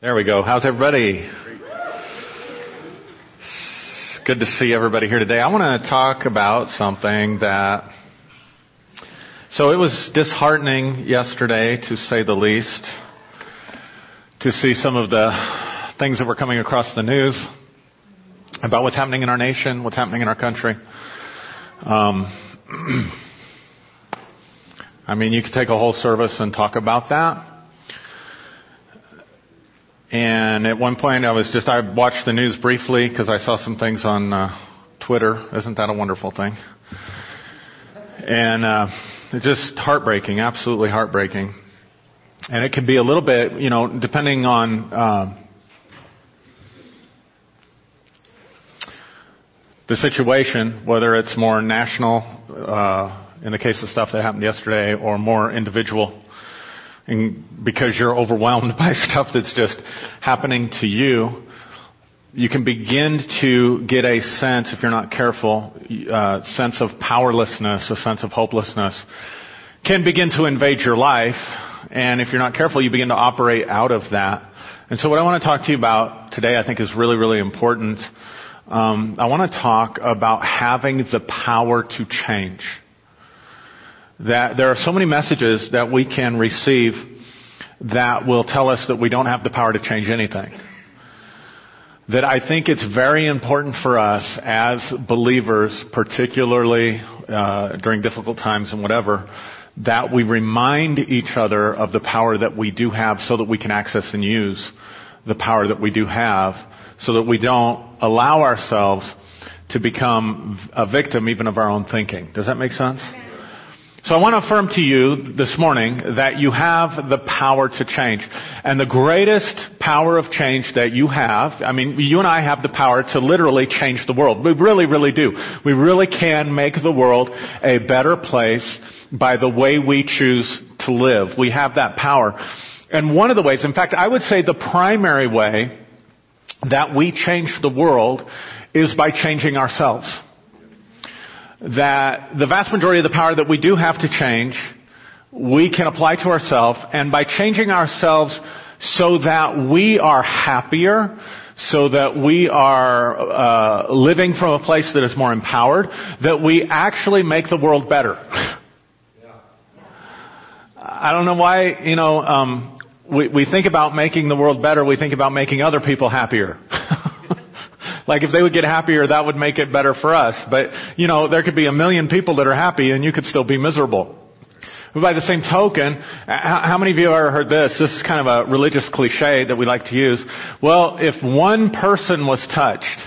There we go. How's everybody? Good to see everybody here today. I want to talk about something that. So it was disheartening yesterday, to say the least, to see some of the things that were coming across the news about what's happening in our nation, what's happening in our country. Um, I mean, you could take a whole service and talk about that. And at one point, I was just, I watched the news briefly because I saw some things on uh, Twitter. Isn't that a wonderful thing? And uh, it's just heartbreaking, absolutely heartbreaking. And it can be a little bit, you know, depending on uh, the situation, whether it's more national, uh, in the case of stuff that happened yesterday, or more individual and because you're overwhelmed by stuff that's just happening to you, you can begin to get a sense, if you're not careful, uh, sense of powerlessness, a sense of hopelessness, can begin to invade your life. And if you're not careful, you begin to operate out of that. And so what I want to talk to you about today, I think is really, really important. Um, I want to talk about having the power to change that there are so many messages that we can receive that will tell us that we don't have the power to change anything. That I think it's very important for us as believers, particularly uh, during difficult times and whatever, that we remind each other of the power that we do have so that we can access and use the power that we do have so that we don't allow ourselves to become a victim even of our own thinking. Does that make sense? So I want to affirm to you this morning that you have the power to change. And the greatest power of change that you have, I mean, you and I have the power to literally change the world. We really, really do. We really can make the world a better place by the way we choose to live. We have that power. And one of the ways, in fact, I would say the primary way that we change the world is by changing ourselves that the vast majority of the power that we do have to change, we can apply to ourselves, and by changing ourselves so that we are happier, so that we are uh, living from a place that is more empowered, that we actually make the world better. I don't know why, you know, um, we, we think about making the world better, we think about making other people happier. Like if they would get happier, that would make it better for us. But, you know, there could be a million people that are happy and you could still be miserable. But by the same token, how many of you have ever heard this? This is kind of a religious cliche that we like to use. Well, if one person was touched,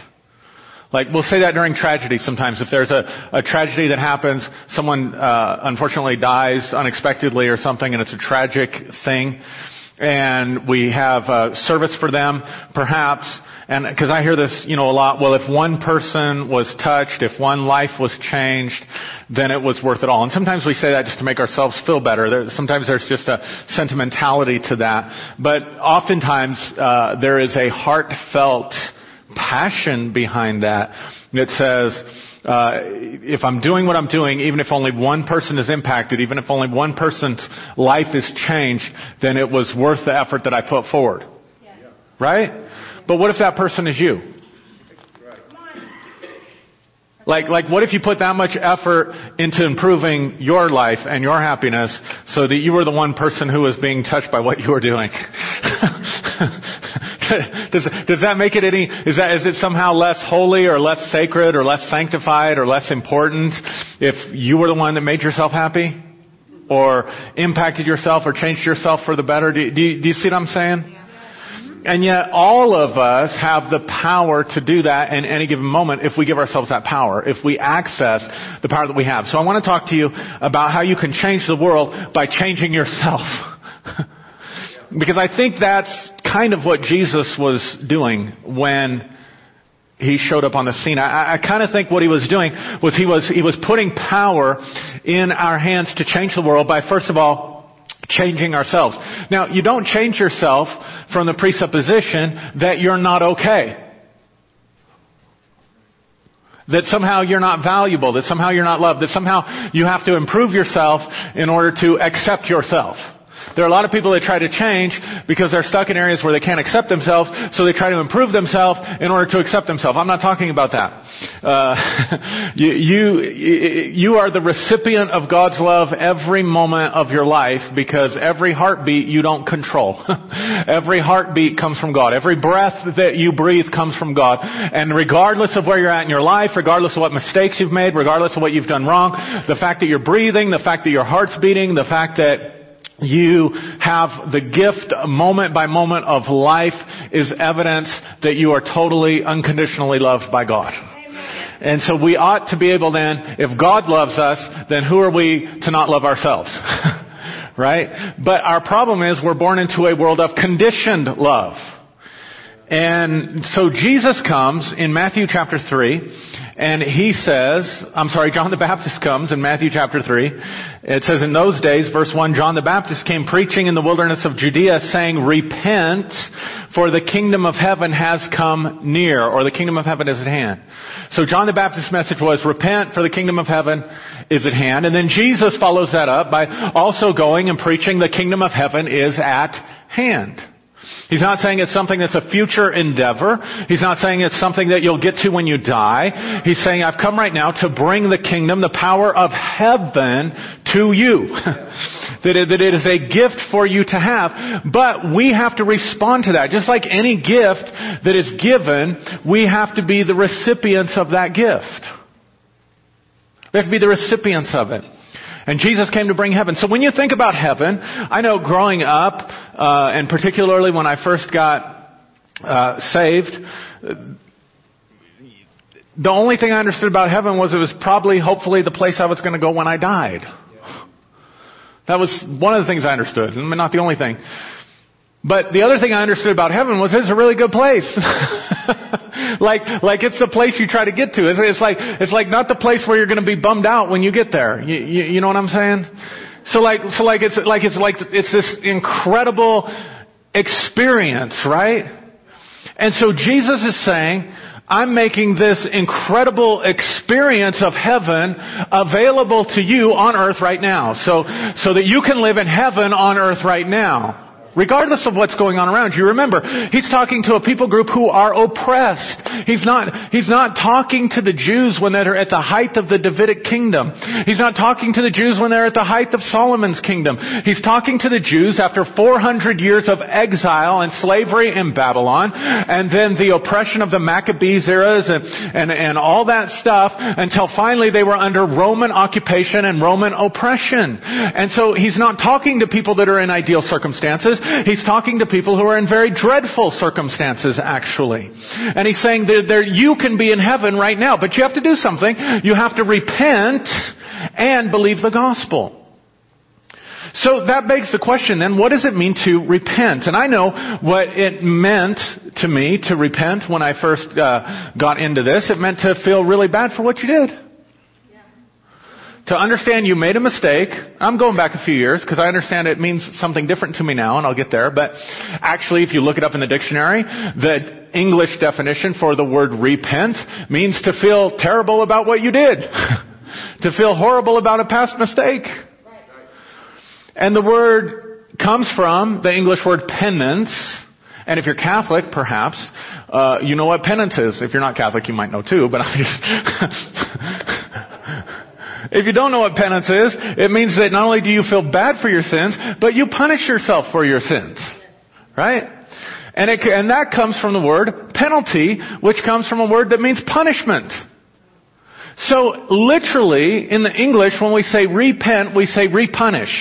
like we'll say that during tragedy sometimes. If there's a, a tragedy that happens, someone uh, unfortunately dies unexpectedly or something, and it's a tragic thing, and we have a service for them, perhaps and because I hear this, you know, a lot, well, if one person was touched, if one life was changed, then it was worth it all. And sometimes we say that just to make ourselves feel better. There, sometimes there's just a sentimentality to that. But oftentimes, uh, there is a heartfelt passion behind that that says, uh, if I'm doing what I'm doing, even if only one person is impacted, even if only one person's life is changed, then it was worth the effort that I put forward. Yeah. Right? But what if that person is you? Like, like what if you put that much effort into improving your life and your happiness so that you were the one person who was being touched by what you were doing? does, does that make it any, is that, is it somehow less holy or less sacred or less sanctified or less important if you were the one that made yourself happy? Or impacted yourself or changed yourself for the better? Do, do, do you see what I'm saying? And yet all of us have the power to do that in any given moment if we give ourselves that power, if we access the power that we have. So I want to talk to you about how you can change the world by changing yourself. because I think that's kind of what Jesus was doing when he showed up on the scene. I, I kind of think what he was doing was he was, he was putting power in our hands to change the world by first of all changing ourselves. Now, you don't change yourself from the presupposition that you're not okay. That somehow you're not valuable, that somehow you're not loved, that somehow you have to improve yourself in order to accept yourself. There are a lot of people that try to change because they're stuck in areas where they can't accept themselves, so they try to improve themselves in order to accept themselves. I'm not talking about that. Uh, you, you, you are the recipient of God's love every moment of your life because every heartbeat you don't control. every heartbeat comes from God. Every breath that you breathe comes from God. And regardless of where you're at in your life, regardless of what mistakes you've made, regardless of what you've done wrong, the fact that you're breathing, the fact that your heart's beating, the fact that you have the gift moment by moment of life is evidence that you are totally unconditionally loved by God. And so we ought to be able then, if God loves us, then who are we to not love ourselves? right? But our problem is we're born into a world of conditioned love. And so Jesus comes in Matthew chapter 3 and he says, I'm sorry, John the Baptist comes in Matthew chapter 3. It says, in those days, verse 1, John the Baptist came preaching in the wilderness of Judea saying, repent, for the kingdom of heaven has come near, or the kingdom of heaven is at hand. So John the Baptist's message was, repent, for the kingdom of heaven is at hand. And then Jesus follows that up by also going and preaching, the kingdom of heaven is at hand. He's not saying it's something that's a future endeavor. He's not saying it's something that you'll get to when you die. He's saying, I've come right now to bring the kingdom, the power of heaven to you. that, it, that it is a gift for you to have. But we have to respond to that. Just like any gift that is given, we have to be the recipients of that gift. We have to be the recipients of it. And Jesus came to bring heaven. So when you think about heaven, I know growing up, uh, and particularly when I first got uh, saved, the only thing I understood about heaven was it was probably, hopefully, the place I was going to go when I died. That was one of the things I understood, and not the only thing. But the other thing I understood about heaven was it's a really good place. like, like it's the place you try to get to. It's, it's like, it's like not the place where you're going to be bummed out when you get there. You, you, you know what I'm saying? So like, so like it's like it's like it's this incredible experience, right? And so Jesus is saying, I'm making this incredible experience of heaven available to you on earth right now. So, so that you can live in heaven on earth right now. Regardless of what's going on around you, remember, he's talking to a people group who are oppressed. He's not, he's not talking to the Jews when they're at the height of the Davidic kingdom. He's not talking to the Jews when they're at the height of Solomon's kingdom. He's talking to the Jews after 400 years of exile and slavery in Babylon, and then the oppression of the Maccabees eras and, and, and all that stuff until finally they were under Roman occupation and Roman oppression. And so he's not talking to people that are in ideal circumstances. He's talking to people who are in very dreadful circumstances, actually. And he's saying that there, you can be in heaven right now, but you have to do something. You have to repent and believe the gospel. So that begs the question then, what does it mean to repent? And I know what it meant to me to repent when I first uh, got into this. It meant to feel really bad for what you did to understand you made a mistake. I'm going back a few years because I understand it means something different to me now and I'll get there. But actually, if you look it up in the dictionary, the English definition for the word repent means to feel terrible about what you did. to feel horrible about a past mistake. And the word comes from the English word penance. And if you're Catholic, perhaps, uh, you know what penance is. If you're not Catholic, you might know too, but I just... If you don't know what penance is, it means that not only do you feel bad for your sins, but you punish yourself for your sins. Right? And, it, and that comes from the word penalty, which comes from a word that means punishment. So literally, in the English, when we say repent, we say repunish.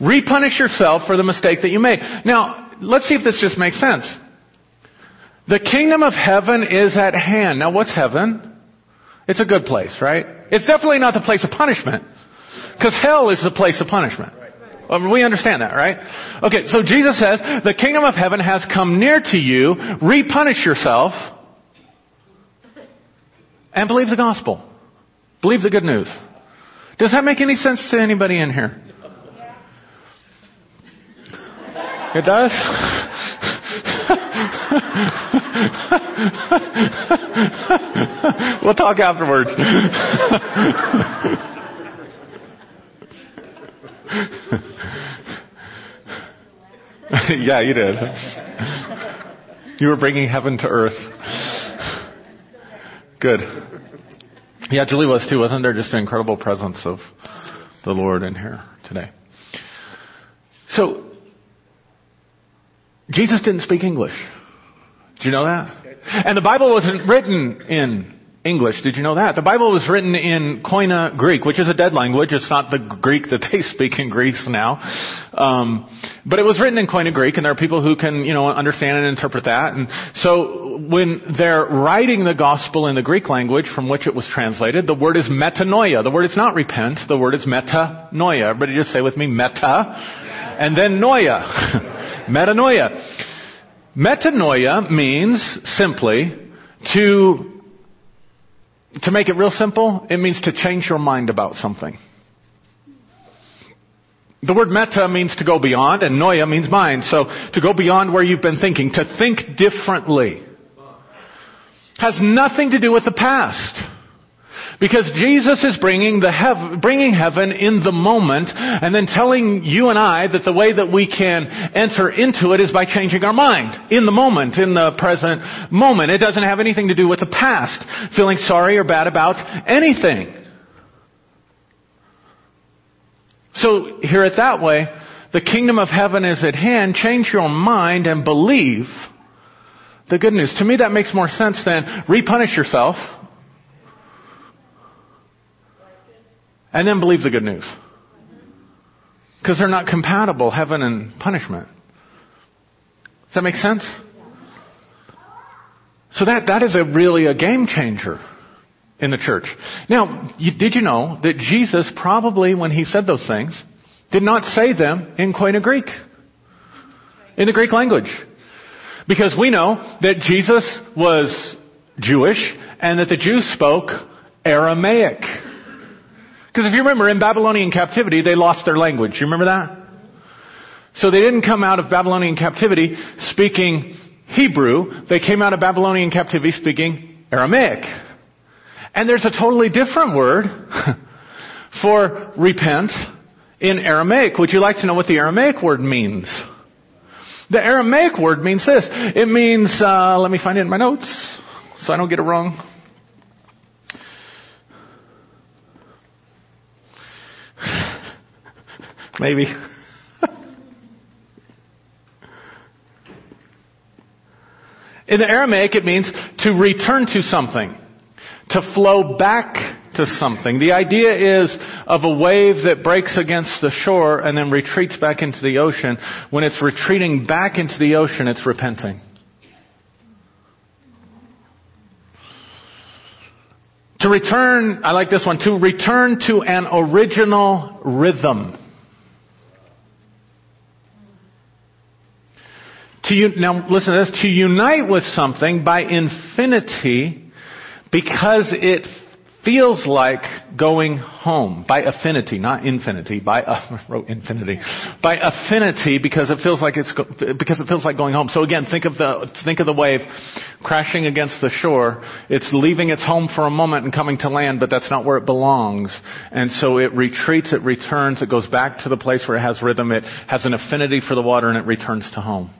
Repunish yourself for the mistake that you made. Now, let's see if this just makes sense. The kingdom of heaven is at hand. Now what's heaven? It's a good place, right? It's definitely not the place of punishment. Because hell is the place of punishment. Well, um, we understand that, right? Okay, so Jesus says, the kingdom of heaven has come near to you. Repunish yourself. And believe the gospel. Believe the good news. Does that make any sense to anybody in here? It does? we'll talk afterwards. yeah, you did. You were bringing heaven to earth. Good. Yeah, Julie was too. Wasn't there just an incredible presence of the Lord in here today? So, Jesus didn't speak English. Did you know that? And the Bible wasn't written in English. Did you know that? The Bible was written in Koine Greek, which is a dead language. It's not the Greek that they speak in Greece now. Um, but it was written in Koine Greek, and there are people who can, you know, understand and interpret that. And so when they're writing the gospel in the Greek language from which it was translated, the word is metanoia. The word is not repent. The word is metanoia. Everybody just say with me, meta, and then noia. metanoia. Metanoia means simply to to make it real simple, it means to change your mind about something. The word meta means to go beyond, and noia means mind. So to go beyond where you've been thinking, to think differently, has nothing to do with the past. Because Jesus is bringing, the hev- bringing heaven in the moment and then telling you and I that the way that we can enter into it is by changing our mind in the moment, in the present moment. It doesn't have anything to do with the past, feeling sorry or bad about anything. So hear it that way. The kingdom of heaven is at hand. Change your mind and believe the good news. To me that makes more sense than repunish yourself and then believe the good news. Because they're not compatible, heaven and punishment. Does that make sense? So that, that is a really a game changer in the church. Now, you, did you know that Jesus probably, when he said those things, did not say them in Koine Greek? In the Greek language. Because we know that Jesus was Jewish and that the Jews spoke Aramaic. Because if you remember, in Babylonian captivity, they lost their language. You remember that? So they didn't come out of Babylonian captivity speaking Hebrew. They came out of Babylonian captivity speaking Aramaic. And there's a totally different word for repent in Aramaic. Would you like to know what the Aramaic word means? The Aramaic word means this. It means, uh, let me find it in my notes so I don't get it wrong. Maybe. In the Aramaic, it means to return to something, to flow back to something. The idea is of a wave that breaks against the shore and then retreats back into the ocean. When it's retreating back into the ocean, it's repenting. To return, I like this one, to return to an original rhythm. To, now listen to this, to unite with something by infinity because it feels like going home by affinity, not infinity, by uh, wrote infinity, by affinity because it feels like it's because it feels like going home. So again, think of the think of the wave crashing against the shore. It's leaving its home for a moment and coming to land, but that's not where it belongs. And so it retreats, it returns, it goes back to the place where it has rhythm. It has an affinity for the water, and it returns to home.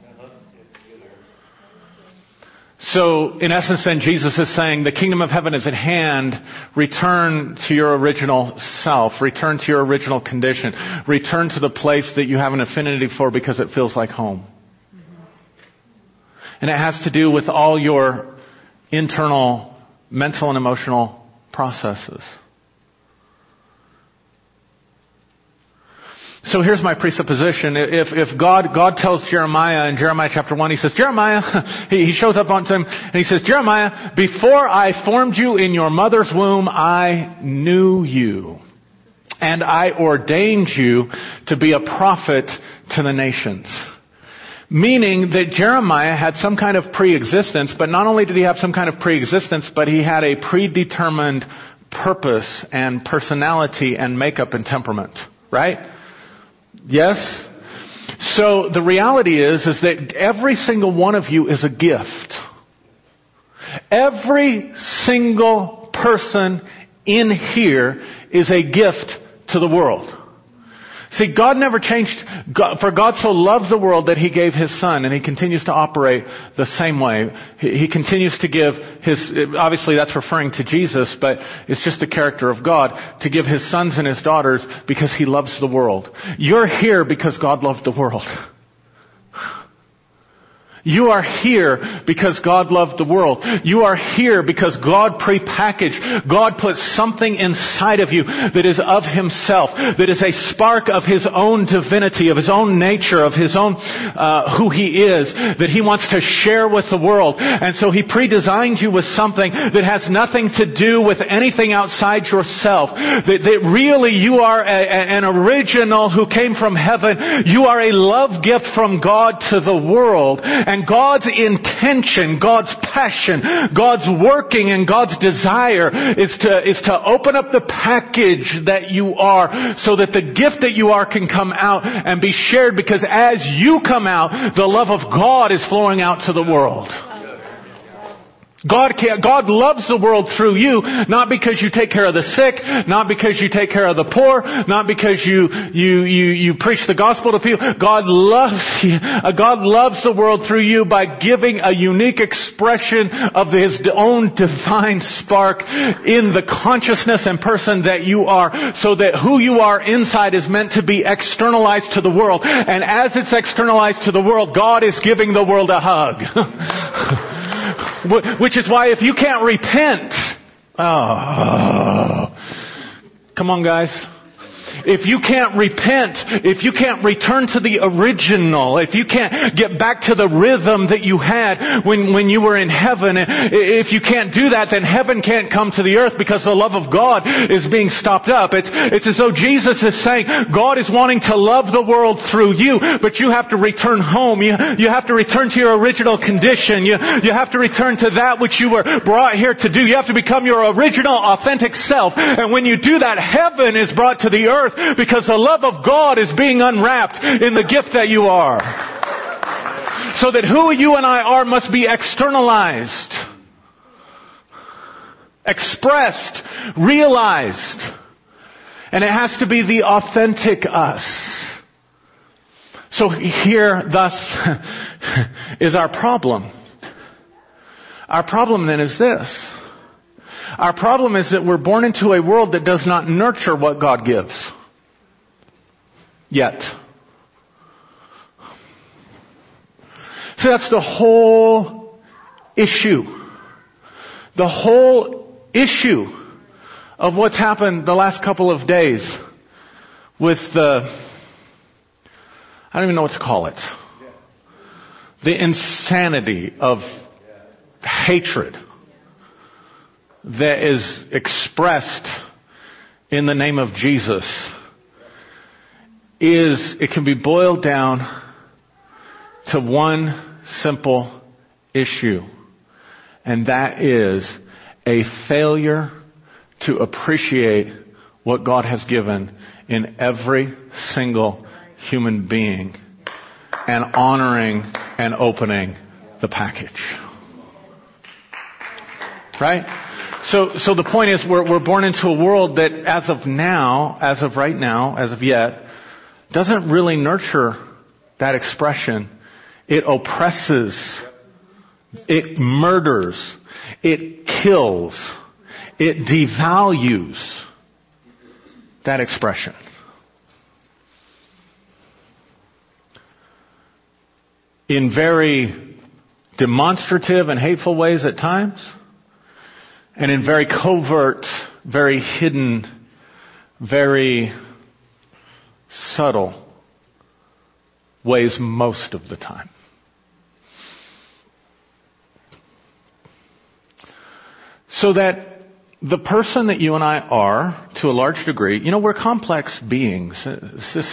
So, in essence, then, Jesus is saying the kingdom of heaven is at hand. Return to your original self. Return to your original condition. Return to the place that you have an affinity for because it feels like home. And it has to do with all your internal mental and emotional processes. So here's my presupposition. If, if God, God tells Jeremiah in Jeremiah chapter 1, he says, Jeremiah, he, he shows up on him and he says, Jeremiah, before I formed you in your mother's womb, I knew you. And I ordained you to be a prophet to the nations. Meaning that Jeremiah had some kind of pre-existence, but not only did he have some kind of pre-existence, but he had a predetermined purpose and personality and makeup and temperament. Right? Yes? So the reality is, is that every single one of you is a gift. Every single person in here is a gift to the world. See, God never changed. God, for God so loved the world that He gave His Son, and He continues to operate the same way. He, he continues to give His, obviously that's referring to Jesus, but it's just the character of God, to give His sons and His daughters because He loves the world. You're here because God loved the world. You are here because God loved the world. You are here because God prepackaged. God put something inside of you that is of Himself, that is a spark of His own divinity, of His own nature, of His own, uh, who He is, that He wants to share with the world. And so He pre-designed you with something that has nothing to do with anything outside yourself. That, that really you are a, an original who came from heaven. You are a love gift from God to the world. And and God's intention, God's passion, God's working and God's desire is to, is to open up the package that you are so that the gift that you are can come out and be shared because as you come out, the love of God is flowing out to the world. God, can, God loves the world through you, not because you take care of the sick, not because you take care of the poor, not because you, you, you, you preach the gospel to people. God loves you. Uh, God loves the world through you by giving a unique expression of His own divine spark in the consciousness and person that you are, so that who you are inside is meant to be externalized to the world. And as it's externalized to the world, God is giving the world a hug. Which is why if you can't repent, oh, come on guys. If you can't repent, if you can't return to the original, if you can't get back to the rhythm that you had when, when you were in heaven, if you can't do that, then heaven can't come to the earth because the love of God is being stopped up. It's, it's as though Jesus is saying, God is wanting to love the world through you, but you have to return home. You, you have to return to your original condition. You, you have to return to that which you were brought here to do. You have to become your original, authentic self. And when you do that, heaven is brought to the earth because the love of God is being unwrapped in the gift that you are. So that who you and I are must be externalized, expressed, realized. And it has to be the authentic us. So here, thus, is our problem. Our problem then is this. Our problem is that we're born into a world that does not nurture what God gives yet. So that's the whole issue. The whole issue of what's happened the last couple of days with the, I don't even know what to call it. The insanity of hatred that is expressed in the name of Jesus is it can be boiled down to one simple issue, and that is a failure to appreciate what God has given in every single human being and honoring and opening the package. Right? So, so the point is we're, we're born into a world that as of now, as of right now, as of yet, doesn't really nurture that expression. It oppresses. It murders. It kills. It devalues that expression. In very demonstrative and hateful ways at times, and in very covert, very hidden, very subtle ways most of the time. So that the person that you and I are, to a large degree, you know, we're complex beings. Uh, just,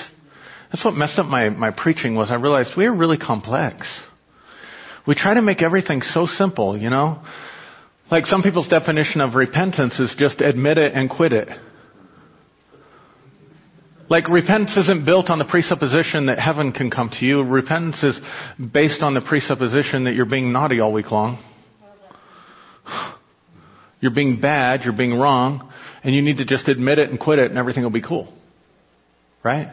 that's what messed up my, my preaching was I realized we are really complex. We try to make everything so simple, you know? Like some people's definition of repentance is just admit it and quit it. Like repentance isn't built on the presupposition that heaven can come to you. Repentance is based on the presupposition that you're being naughty all week long. You're being bad, you're being wrong, and you need to just admit it and quit it and everything will be cool. Right?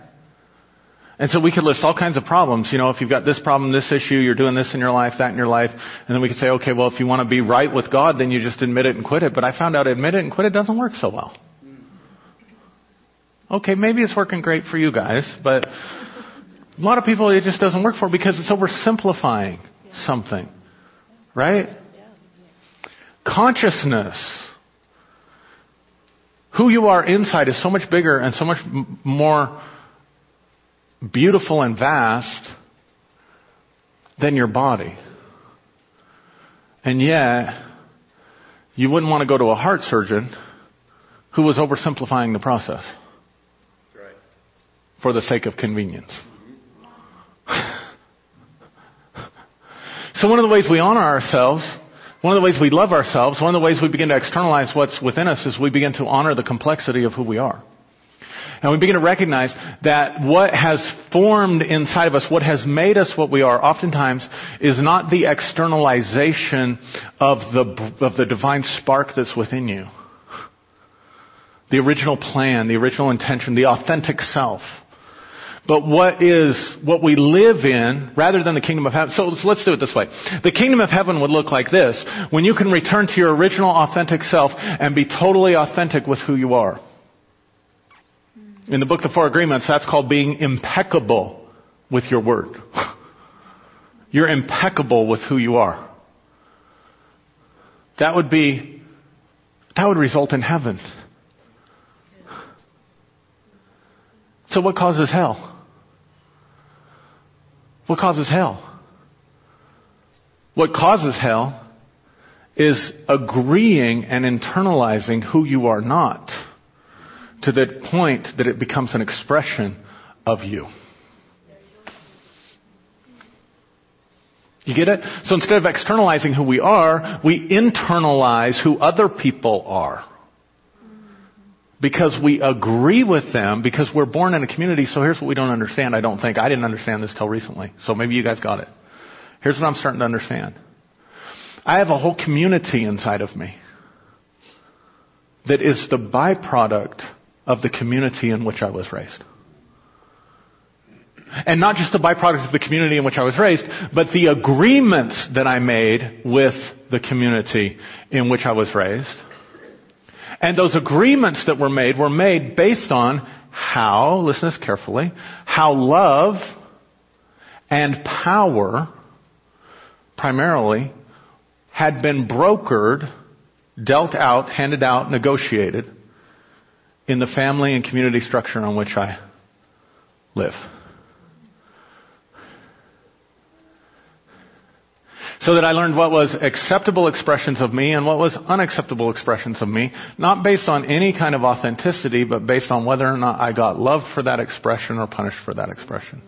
And so we could list all kinds of problems. You know, if you've got this problem, this issue, you're doing this in your life, that in your life. And then we could say, okay, well, if you want to be right with God, then you just admit it and quit it. But I found out admit it and quit it doesn't work so well. Okay, maybe it's working great for you guys, but a lot of people it just doesn't work for because it's oversimplifying something. Right? Consciousness. Who you are inside is so much bigger and so much more beautiful and vast than your body. And yet, you wouldn't want to go to a heart surgeon who was oversimplifying the process for the sake of convenience. so one of the ways we honor ourselves, one of the ways we love ourselves, one of the ways we begin to externalize what's within us is we begin to honor the complexity of who we are. And we begin to recognize that what has formed inside of us, what has made us what we are, oftentimes is not the externalization of the, of the divine spark that's within you. The original plan, the original intention, the authentic self. But what is, what we live in, rather than the kingdom of heaven. So let's do it this way. The kingdom of heaven would look like this. When you can return to your original authentic self and be totally authentic with who you are. In the book The Four Agreements, that's called being impeccable with your word. You're impeccable with who you are. That would be, that would result in heaven. So what causes hell? What causes hell? What causes hell is agreeing and internalizing who you are not to the point that it becomes an expression of you. You get it? So instead of externalizing who we are, we internalize who other people are. Because we agree with them, because we're born in a community, so here's what we don't understand, I don't think. I didn't understand this till recently, so maybe you guys got it. Here's what I'm starting to understand. I have a whole community inside of me that is the byproduct of the community in which I was raised. And not just the byproduct of the community in which I was raised, but the agreements that I made with the community in which I was raised. And those agreements that were made were made based on how, listen to this carefully, how love and power primarily had been brokered, dealt out, handed out, negotiated in the family and community structure on which I live. So that I learned what was acceptable expressions of me and what was unacceptable expressions of me, not based on any kind of authenticity, but based on whether or not I got loved for that expression or punished for that expression.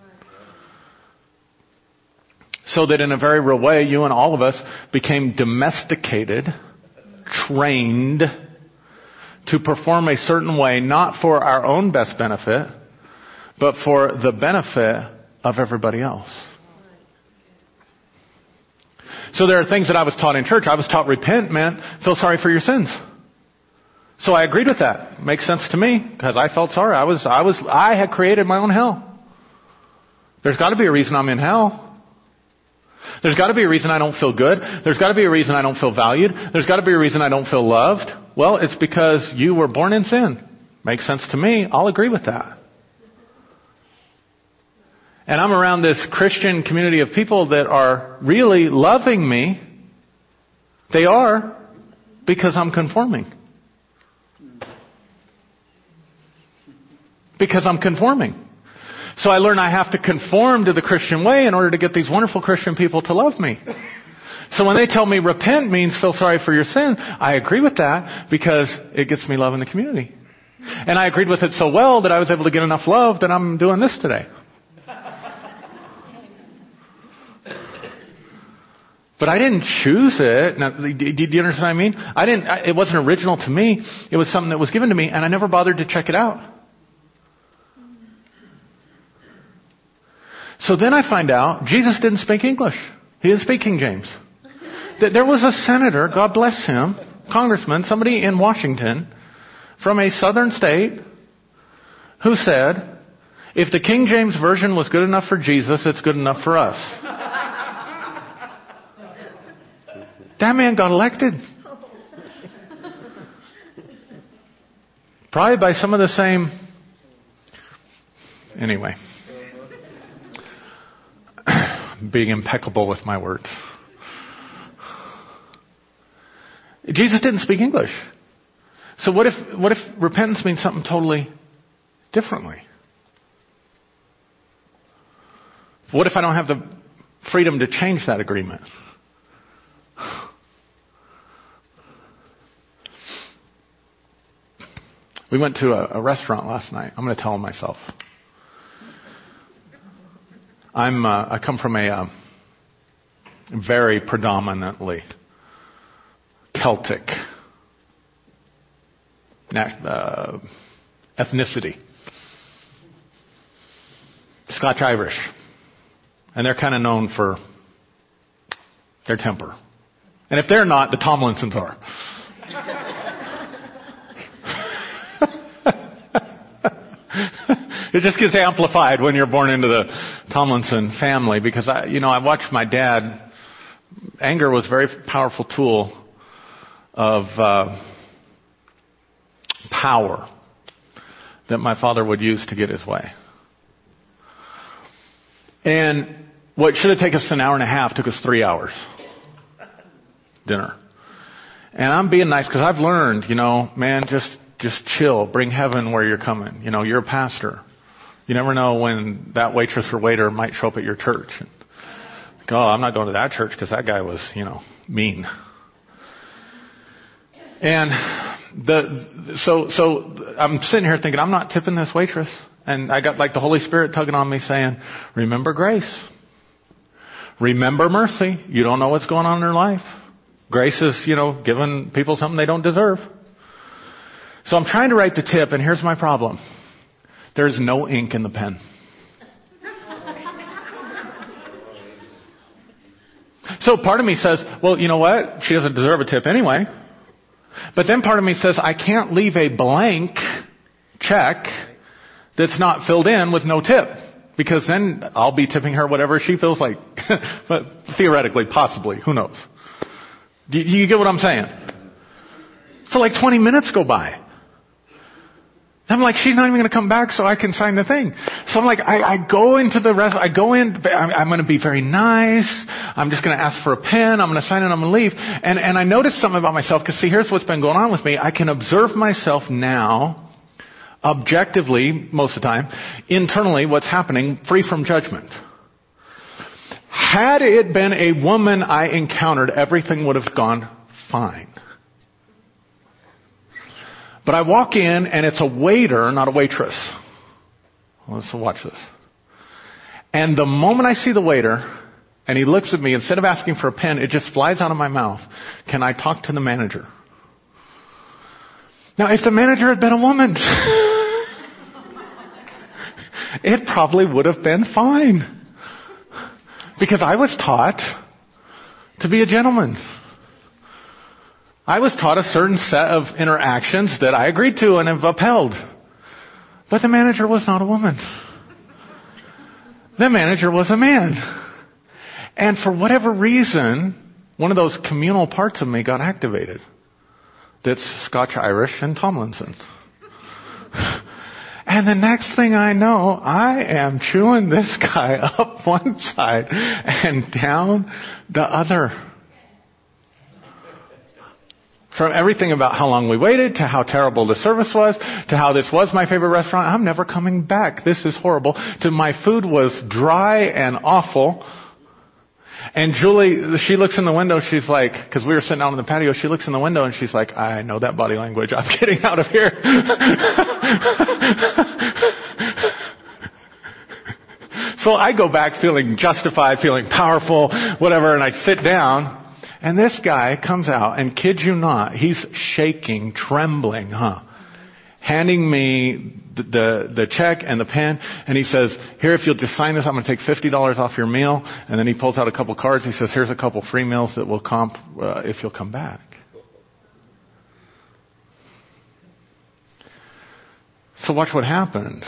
So that in a very real way, you and all of us became domesticated, trained, to perform a certain way, not for our own best benefit, but for the benefit of everybody else. So there are things that I was taught in church. I was taught repent, man, feel sorry for your sins. So I agreed with that. Makes sense to me because I felt sorry. I was, I was, I had created my own hell. There's got to be a reason I'm in hell. There's got to be a reason I don't feel good. There's got to be a reason I don't feel valued. There's got to be a reason I don't feel loved. Well, it's because you were born in sin. Makes sense to me. I'll agree with that. And I'm around this Christian community of people that are really loving me. They are because I'm conforming. Because I'm conforming. So I learn I have to conform to the Christian way in order to get these wonderful Christian people to love me. So when they tell me repent means feel sorry for your sin, I agree with that because it gets me love in the community. And I agreed with it so well that I was able to get enough love that I'm doing this today. But I didn't choose it. Now, do you understand what I mean? I didn't, it wasn't original to me. It was something that was given to me and I never bothered to check it out. So then I find out Jesus didn't speak English. He didn't speak King James. There was a senator, God bless him, congressman, somebody in Washington from a southern state who said, If the King James Version was good enough for Jesus, it's good enough for us. That man got elected. Probably by some of the same. Anyway. Being impeccable with my words. Jesus didn't speak English. So what if, what if repentance means something totally differently? What if I don't have the freedom to change that agreement? We went to a, a restaurant last night. I'm going to tell them myself. I'm, uh, I come from a uh, very predominantly Celtic uh, ethnicity. Scotch Irish. And they're kind of known for their temper. And if they're not, the Tomlinsons are. It just gets amplified when you're born into the Tomlinson family because I, you know, I watched my dad. Anger was a very powerful tool of uh, power that my father would use to get his way. And what should have taken us an hour and a half took us three hours. Dinner. And I'm being nice because I've learned, you know, man, just, just chill. Bring heaven where you're coming. You know, you're a pastor. You never know when that waitress or waiter might show up at your church. Like, oh, I'm not going to that church because that guy was, you know, mean. And the, so, so I'm sitting here thinking, I'm not tipping this waitress. And I got like the Holy Spirit tugging on me saying, remember grace. Remember mercy. You don't know what's going on in their life. Grace is, you know, giving people something they don't deserve. So I'm trying to write the tip and here's my problem. There's no ink in the pen. So part of me says, well, you know what? She doesn't deserve a tip anyway. But then part of me says, I can't leave a blank check that's not filled in with no tip. Because then I'll be tipping her whatever she feels like. but theoretically, possibly, who knows? Do you get what I'm saying? So like 20 minutes go by. I'm like, she's not even going to come back so I can sign the thing. So I'm like, I, I go into the rest, I go in, I'm, I'm going to be very nice. I'm just going to ask for a pen. I'm going to sign it. I'm going to leave. And, and I noticed something about myself because see, here's what's been going on with me. I can observe myself now, objectively, most of the time, internally, what's happening, free from judgment. Had it been a woman I encountered, everything would have gone fine. But I walk in and it's a waiter, not a waitress. Let's watch this. And the moment I see the waiter and he looks at me, instead of asking for a pen, it just flies out of my mouth. Can I talk to the manager? Now, if the manager had been a woman, it probably would have been fine. Because I was taught to be a gentleman. I was taught a certain set of interactions that I agreed to and have upheld. But the manager was not a woman. The manager was a man. And for whatever reason, one of those communal parts of me got activated. That's Scotch Irish and Tomlinson. And the next thing I know, I am chewing this guy up one side and down the other. From everything about how long we waited, to how terrible the service was, to how this was my favorite restaurant, I'm never coming back. This is horrible. To my food was dry and awful. And Julie, she looks in the window, she's like, cause we were sitting out on the patio, she looks in the window and she's like, I know that body language, I'm getting out of here. so I go back feeling justified, feeling powerful, whatever, and I sit down, and this guy comes out, and kid you not, he's shaking, trembling, huh? Handing me the, the, the check and the pen, and he says, here, if you'll just sign this, I'm going to take $50 off your meal. And then he pulls out a couple cards. He says, here's a couple free meals that will comp uh, if you'll come back. So watch what happened.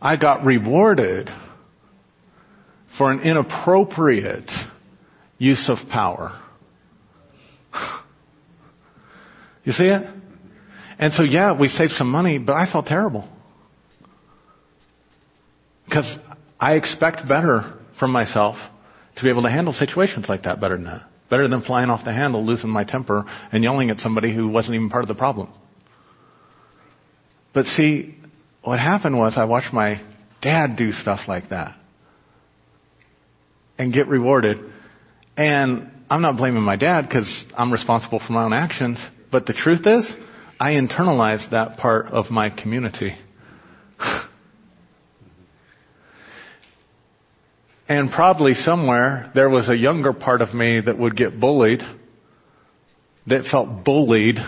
I got rewarded for an inappropriate use of power. You see it? And so, yeah, we saved some money, but I felt terrible. Because I expect better from myself to be able to handle situations like that better than that. Better than flying off the handle, losing my temper, and yelling at somebody who wasn't even part of the problem. But see, what happened was I watched my dad do stuff like that and get rewarded. And I'm not blaming my dad because I'm responsible for my own actions. But the truth is, I internalized that part of my community. and probably somewhere there was a younger part of me that would get bullied, that felt bullied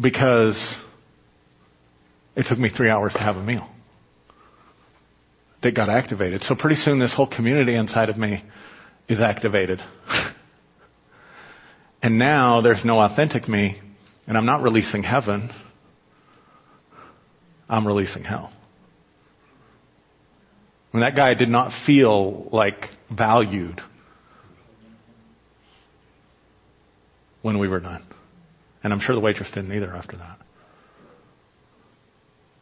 because it took me three hours to have a meal. That got activated. So pretty soon this whole community inside of me is activated. And now there's no authentic me, and I'm not releasing heaven, I'm releasing hell. When that guy did not feel like valued when we were done. And I'm sure the waitress didn't either after that.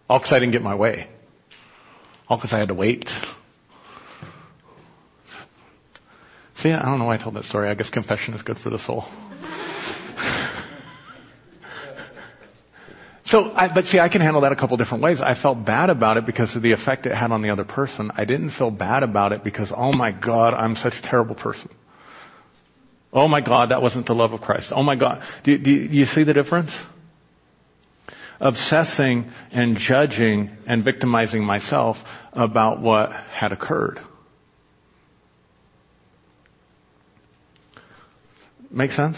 All because I didn't get my way. All because I had to wait. See, I don't know why I told that story. I guess confession is good for the soul. So, I, but see, I can handle that a couple different ways. I felt bad about it because of the effect it had on the other person. I didn't feel bad about it because, oh my God, I'm such a terrible person. Oh my God, that wasn't the love of Christ. Oh my God. Do, do, do you see the difference? Obsessing and judging and victimizing myself about what had occurred. Make sense?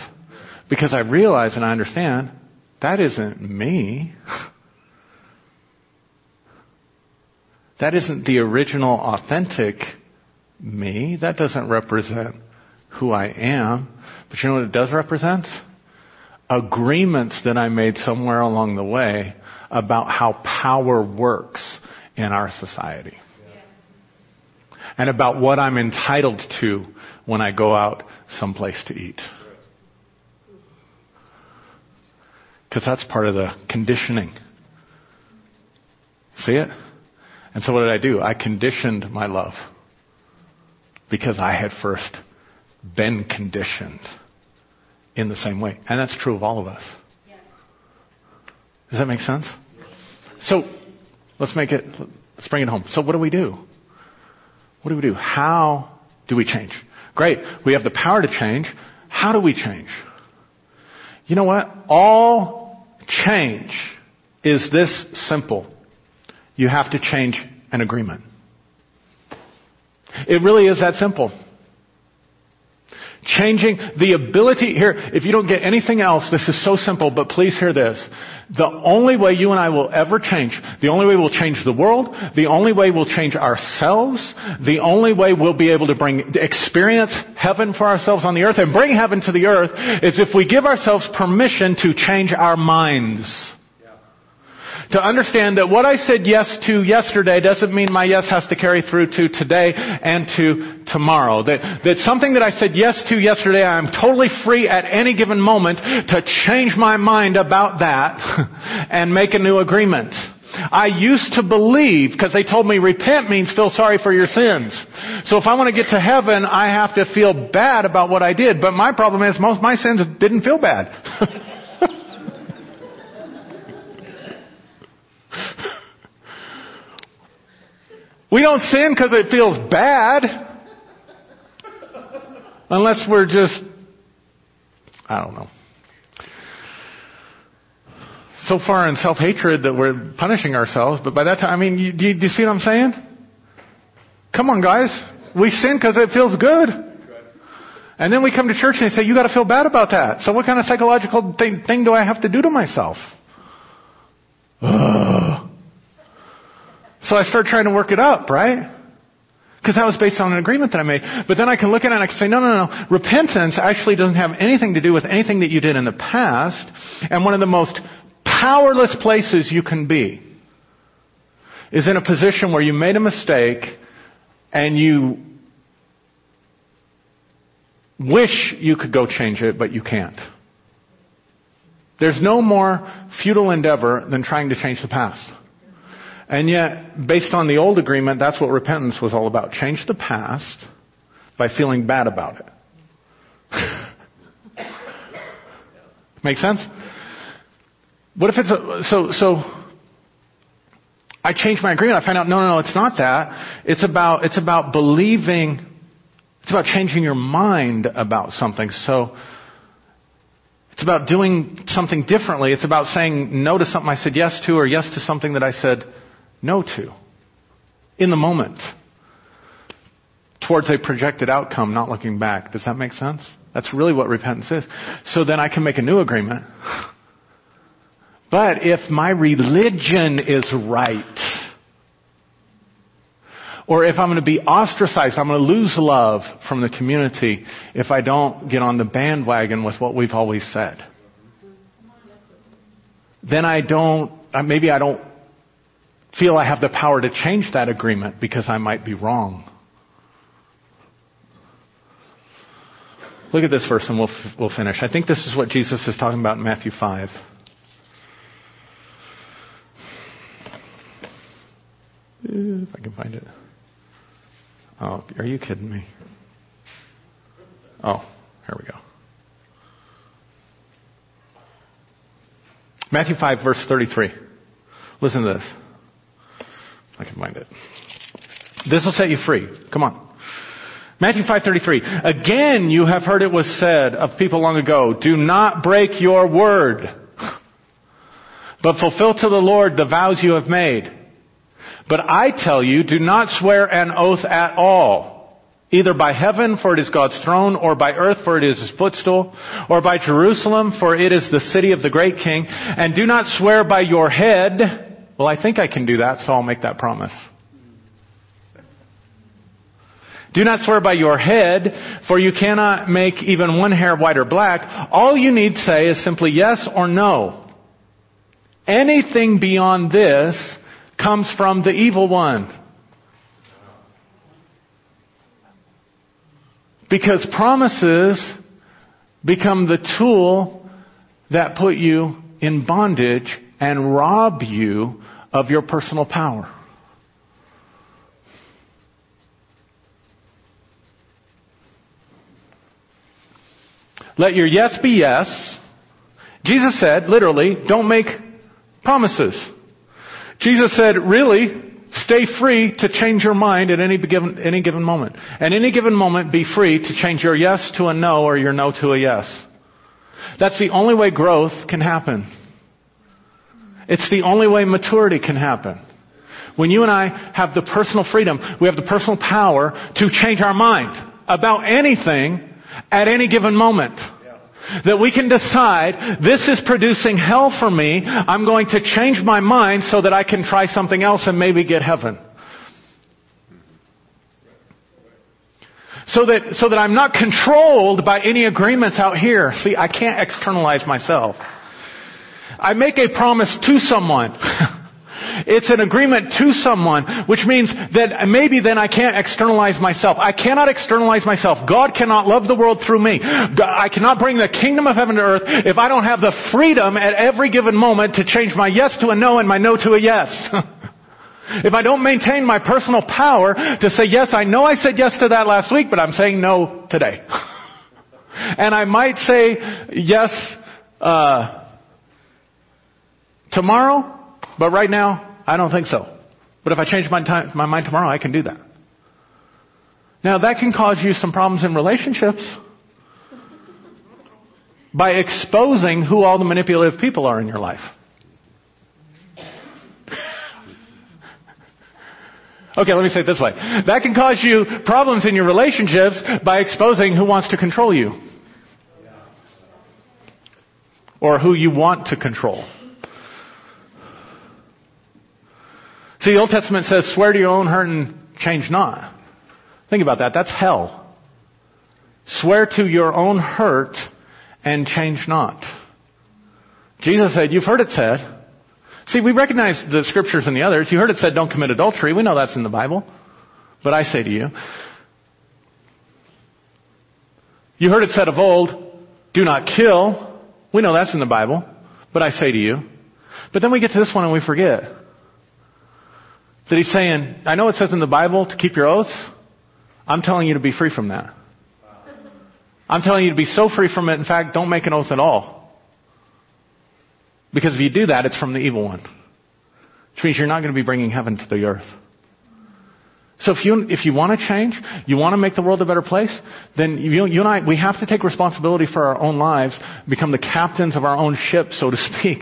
Because I realize and I understand that isn't me. That isn't the original, authentic me. That doesn't represent who I am. But you know what it does represent? Agreements that I made somewhere along the way about how power works in our society. And about what I'm entitled to when I go out someplace to eat. Because that's part of the conditioning. See it? And so what did I do? I conditioned my love. Because I had first been conditioned in the same way. And that's true of all of us. Does that make sense? So, let's make it, let's bring it home. So what do we do? What do we do? How do we change? Great. We have the power to change. How do we change? You know what? All change is this simple. You have to change an agreement. It really is that simple. Changing the ability, here, if you don't get anything else, this is so simple, but please hear this. The only way you and I will ever change, the only way we'll change the world, the only way we'll change ourselves, the only way we'll be able to bring, experience heaven for ourselves on the earth and bring heaven to the earth is if we give ourselves permission to change our minds to understand that what I said yes to yesterday doesn't mean my yes has to carry through to today and to tomorrow. That, that something that I said yes to yesterday, I'm totally free at any given moment to change my mind about that and make a new agreement. I used to believe, because they told me repent means feel sorry for your sins. So if I want to get to heaven, I have to feel bad about what I did. But my problem is most of my sins didn't feel bad. We don't sin because it feels bad. Unless we're just, I don't know. So far in self-hatred that we're punishing ourselves, but by that time, I mean, you, do, you, do you see what I'm saying? Come on guys. We sin because it feels good. And then we come to church and they say, you gotta feel bad about that. So what kind of psychological thing, thing do I have to do to myself? Ugh. So I start trying to work it up, right? Because that was based on an agreement that I made. But then I can look at it and I can say, no, no, no. Repentance actually doesn't have anything to do with anything that you did in the past. And one of the most powerless places you can be is in a position where you made a mistake and you wish you could go change it, but you can't. There's no more futile endeavor than trying to change the past. And yet, based on the old agreement, that's what repentance was all about. Change the past by feeling bad about it. Make sense? What if it's a, so, so, I change my agreement. I find out, no, no, no, it's not that. It's about, it's about believing, it's about changing your mind about something. So, it's about doing something differently. It's about saying no to something I said yes to or yes to something that I said no to. In the moment. Towards a projected outcome, not looking back. Does that make sense? That's really what repentance is. So then I can make a new agreement. But if my religion is right, or if I'm going to be ostracized, I'm going to lose love from the community if I don't get on the bandwagon with what we've always said. Then I don't, maybe I don't feel I have the power to change that agreement because I might be wrong. Look at this verse and we'll, we'll finish. I think this is what Jesus is talking about in Matthew 5. If I can find it. Oh, are you kidding me? Oh, here we go. Matthew 5, verse 33. Listen to this. I can find it. This will set you free. Come on. Matthew 5:33 Again you have heard it was said of people long ago do not break your word but fulfill to the Lord the vows you have made but I tell you do not swear an oath at all either by heaven for it is God's throne or by earth for it is his footstool or by Jerusalem for it is the city of the great king and do not swear by your head well I think I can do that so I'll make that promise do not swear by your head, for you cannot make even one hair white or black. All you need say is simply yes or no. Anything beyond this comes from the evil one. Because promises become the tool that put you in bondage and rob you of your personal power. Let your yes be yes. Jesus said, literally, don't make promises. Jesus said, really, stay free to change your mind at any given, any given moment. At any given moment, be free to change your yes to a no or your no to a yes. That's the only way growth can happen. It's the only way maturity can happen. When you and I have the personal freedom, we have the personal power to change our mind about anything at any given moment. That we can decide, this is producing hell for me, I'm going to change my mind so that I can try something else and maybe get heaven. So that, so that I'm not controlled by any agreements out here. See, I can't externalize myself. I make a promise to someone. It's an agreement to someone, which means that maybe then I can't externalize myself. I cannot externalize myself. God cannot love the world through me. I cannot bring the kingdom of heaven to earth if I don't have the freedom at every given moment to change my yes to a no and my no to a yes. If I don't maintain my personal power to say, yes, I know I said yes to that last week, but I'm saying no today. and I might say yes uh, tomorrow, but right now, I don't think so. But if I change my, time, my mind tomorrow, I can do that. Now, that can cause you some problems in relationships by exposing who all the manipulative people are in your life. Okay, let me say it this way. That can cause you problems in your relationships by exposing who wants to control you. Or who you want to control. See, the Old Testament says, swear to your own hurt and change not. Think about that. That's hell. Swear to your own hurt and change not. Jesus said, you've heard it said, See, we recognize the scriptures in the others. You heard it said, don't commit adultery. We know that's in the Bible. But I say to you, you heard it said of old, do not kill. We know that's in the Bible. But I say to you. But then we get to this one and we forget. That he's saying, I know it says in the Bible to keep your oaths. I'm telling you to be free from that. I'm telling you to be so free from it, in fact, don't make an oath at all. Because if you do that, it's from the evil one. Which means you're not going to be bringing heaven to the earth. So if you, if you want to change, you want to make the world a better place, then you, you and I, we have to take responsibility for our own lives, become the captains of our own ship, so to speak,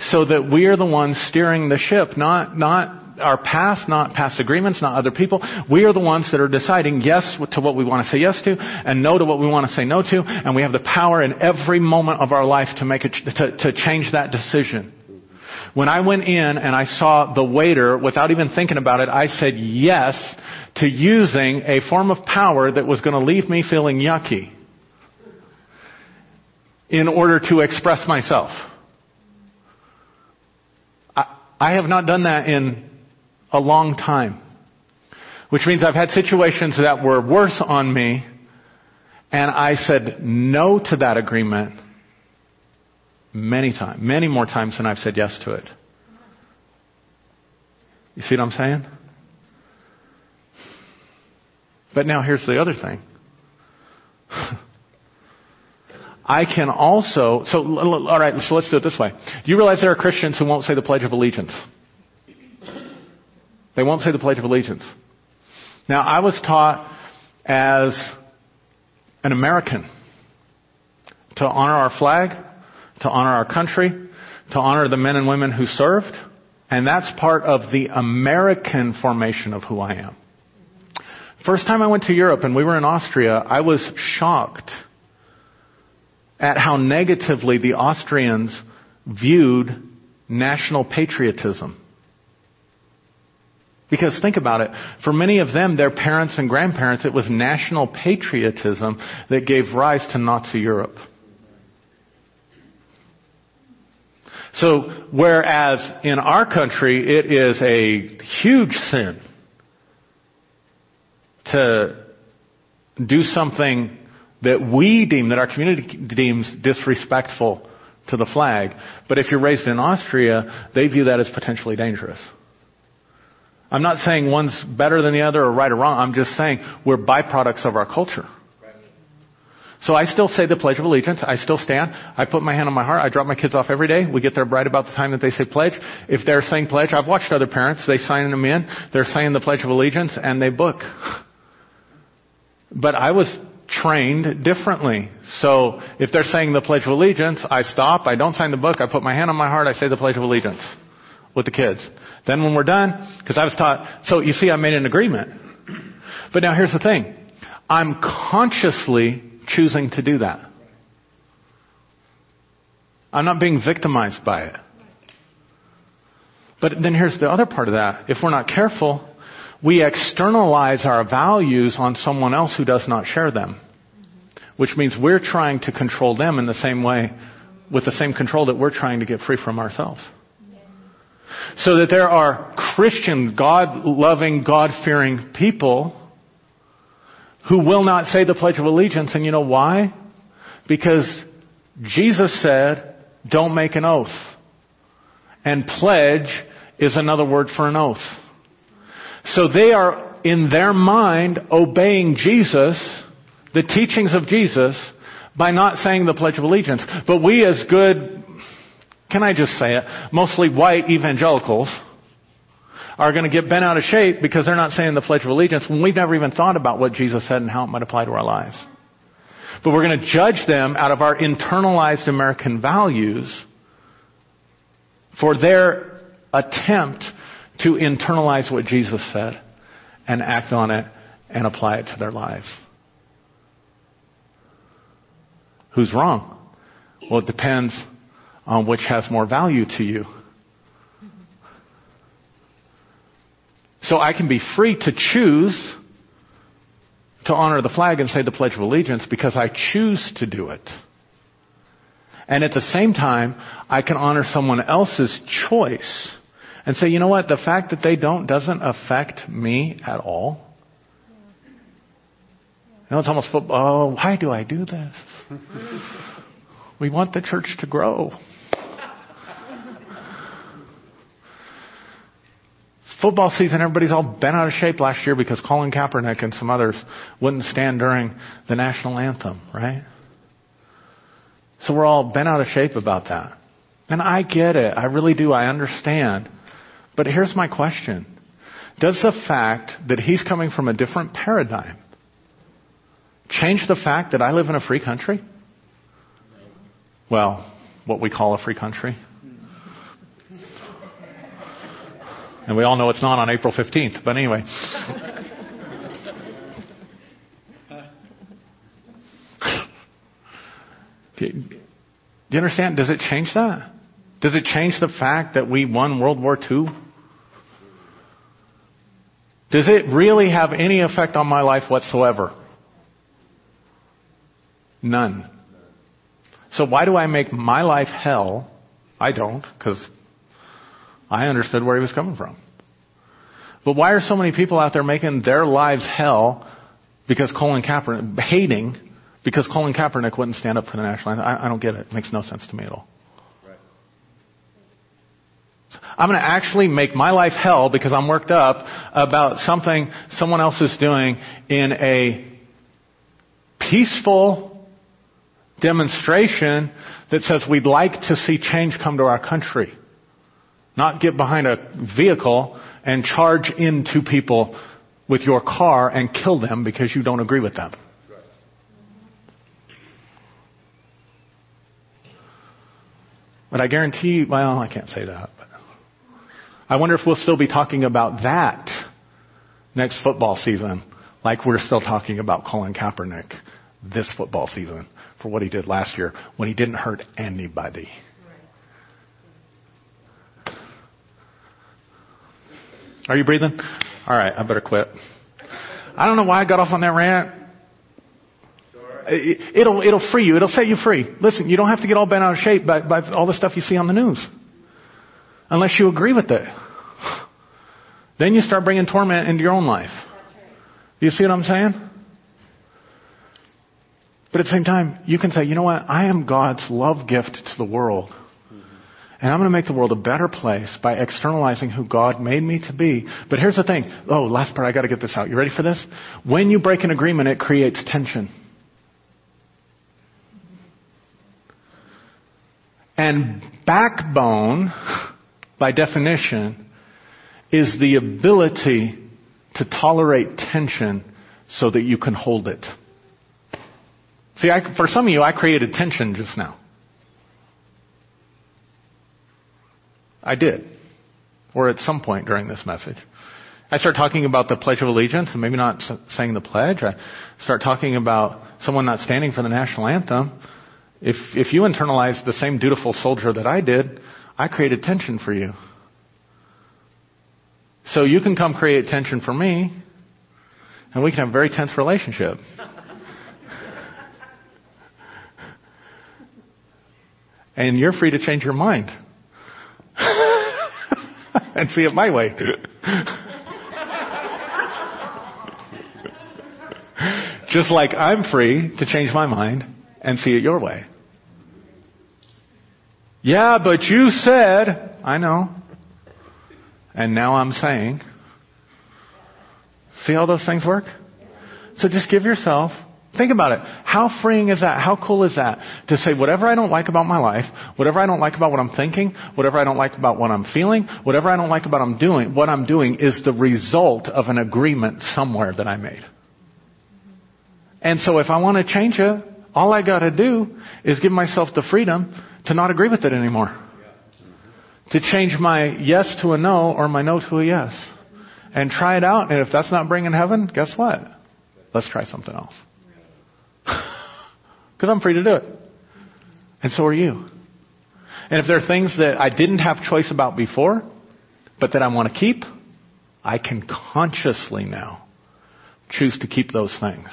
so that we are the ones steering the ship, not, not our past, not past agreements, not other people. We are the ones that are deciding yes to what we want to say yes to and no to what we want to say no to, and we have the power in every moment of our life to make it, to, to change that decision. When I went in and I saw the waiter, without even thinking about it, I said yes to using a form of power that was going to leave me feeling yucky in order to express myself. I, I have not done that in a long time. Which means I've had situations that were worse on me, and I said no to that agreement Many times. Many more times than I've said yes to it. You see what I'm saying? But now here's the other thing. I can also, so, alright, so let's do it this way. Do you realize there are Christians who won't say the Pledge of Allegiance? They won't say the Pledge of Allegiance. Now, I was taught as an American to honor our flag, to honor our country, to honor the men and women who served, and that's part of the American formation of who I am. First time I went to Europe and we were in Austria, I was shocked at how negatively the Austrians viewed national patriotism. Because think about it. For many of them, their parents and grandparents, it was national patriotism that gave rise to Nazi Europe. So, whereas in our country it is a huge sin to do something that we deem, that our community deems disrespectful to the flag, but if you're raised in Austria, they view that as potentially dangerous. I'm not saying one's better than the other or right or wrong. I'm just saying we're byproducts of our culture. So I still say the Pledge of Allegiance. I still stand. I put my hand on my heart. I drop my kids off every day. We get there right about the time that they say pledge. If they're saying pledge, I've watched other parents. They sign them in. They're saying the Pledge of Allegiance and they book. But I was trained differently. So if they're saying the Pledge of Allegiance, I stop. I don't sign the book. I put my hand on my heart. I say the Pledge of Allegiance with the kids. Then when we're done, because I was taught, so you see I made an agreement. But now here's the thing. I'm consciously choosing to do that. I'm not being victimized by it. But then here's the other part of that. If we're not careful, we externalize our values on someone else who does not share them. Which means we're trying to control them in the same way, with the same control that we're trying to get free from ourselves. So that there are Christian, God loving, God fearing people who will not say the Pledge of Allegiance. And you know why? Because Jesus said, don't make an oath. And pledge is another word for an oath. So they are, in their mind, obeying Jesus, the teachings of Jesus, by not saying the Pledge of Allegiance. But we as good, can I just say it, mostly white evangelicals, are going to get bent out of shape because they're not saying the Pledge of Allegiance when we've never even thought about what Jesus said and how it might apply to our lives. But we're going to judge them out of our internalized American values for their attempt to internalize what Jesus said and act on it and apply it to their lives. Who's wrong? Well, it depends on which has more value to you. So I can be free to choose to honor the flag and say the Pledge of Allegiance because I choose to do it. And at the same time, I can honor someone else's choice and say, you know what, the fact that they don't doesn't affect me at all. You know, it's almost, oh, why do I do this? we want the church to grow. Football season, everybody's all bent out of shape last year because Colin Kaepernick and some others wouldn't stand during the national anthem, right? So we're all bent out of shape about that. And I get it. I really do. I understand. But here's my question. Does the fact that he's coming from a different paradigm change the fact that I live in a free country? Well, what we call a free country. And we all know it's not on April 15th, but anyway. do, you, understand? Does it change that? Does it change the fact that we won World War II? Does it really have any effect on my life whatsoever? None. So why do I make my life hell? I don't, because I understood where he was coming from. But why are so many people out there making their lives hell because Colin Kaepernick, hating because Colin Kaepernick wouldn't stand up for the national anthem? I, I don't get it. It makes no sense to me at all. I'm going to actually make my life hell because I'm worked up about something someone else is doing in a peaceful demonstration that says we'd like to see change come to our country. Not get behind a vehicle and charge into people with your car and kill them because you don't agree with them. But I guarantee, well, I can't say that. But I wonder if we'll still be talking about that next football season, like we're still talking about Colin Kaepernick this football season for what he did last year when he didn't hurt anybody. Are you breathing? All right, I better quit. I don't know why I got off on that rant. It'll, it'll free you. It'll set you free. Listen, you don't have to get all bent out of shape by, by all the stuff you see on the news. Unless you agree with it. Then you start bringing torment into your own life. Do You see what I'm saying? But at the same time, you can say, you know what? I am God's love gift to the world. And I'm going to make the world a better place by externalizing who God made me to be. But here's the thing. Oh, last part, I got to get this out. You ready for this? When you break an agreement, it creates tension. And backbone, by definition, is the ability to tolerate tension so that you can hold it. See, I, for some of you, I created tension just now. I did. Or at some point during this message. I start talking about the Pledge of Allegiance and maybe not saying the pledge. I start talking about someone not standing for the national anthem. If, if you internalize the same dutiful soldier that I did, I created tension for you. So you can come create tension for me, and we can have a very tense relationship. and you're free to change your mind. and see it my way. Just like I'm free to change my mind and see it your way. Yeah, but you said, I know. And now I'm saying. See how those things work? So just give yourself Think about it. How freeing is that? How cool is that? To say whatever I don't like about my life, whatever I don't like about what I'm thinking, whatever I don't like about what I'm feeling, whatever I don't like about I'm doing, what I'm doing is the result of an agreement somewhere that I made. And so if I want to change it, all I gotta do is give myself the freedom to not agree with it anymore. To change my yes to a no or my no to a yes. And try it out. And if that's not bringing heaven, guess what? Let's try something else. Because I'm free to do it. And so are you. And if there are things that I didn't have choice about before, but that I want to keep, I can consciously now choose to keep those things.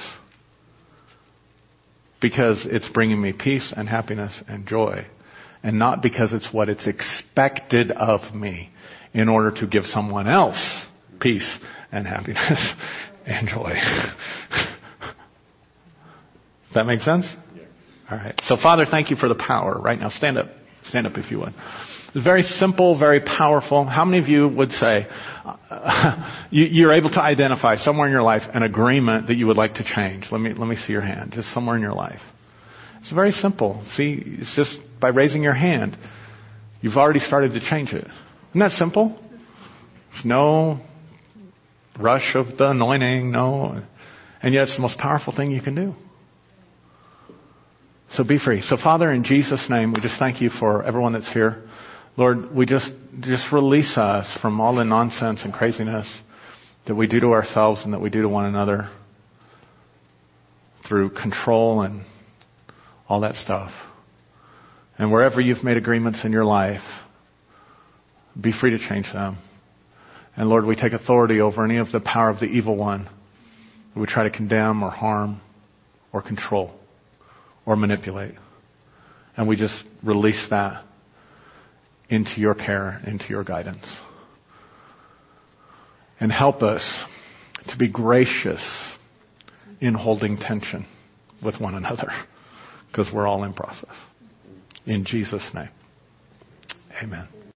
because it's bringing me peace and happiness and joy, and not because it's what it's expected of me in order to give someone else peace and happiness and joy. Does that make sense? All right. So, Father, thank you for the power. Right now, stand up. Stand up if you would. Very simple, very powerful. How many of you would say uh, you, are able to identify somewhere in your life an agreement that you would like to change? Let me let me see your hand. Just somewhere in your life. It's very simple. See, it's just by raising your hand, you've already started to change it. Isn't that simple? There's no rush of the anointing, no, and yet it's the most powerful thing you can do. So be free. So Father, in Jesus' name, we just thank you for everyone that's here. Lord, we just, just release us from all the nonsense and craziness that we do to ourselves and that we do to one another through control and all that stuff. And wherever you've made agreements in your life, be free to change them. And Lord, we take authority over any of the power of the evil one would try to condemn or harm or control or manipulate. And we just release that into your care, into your guidance. And help us to be gracious in holding tension with one another because we're all in process. In Jesus' name, amen.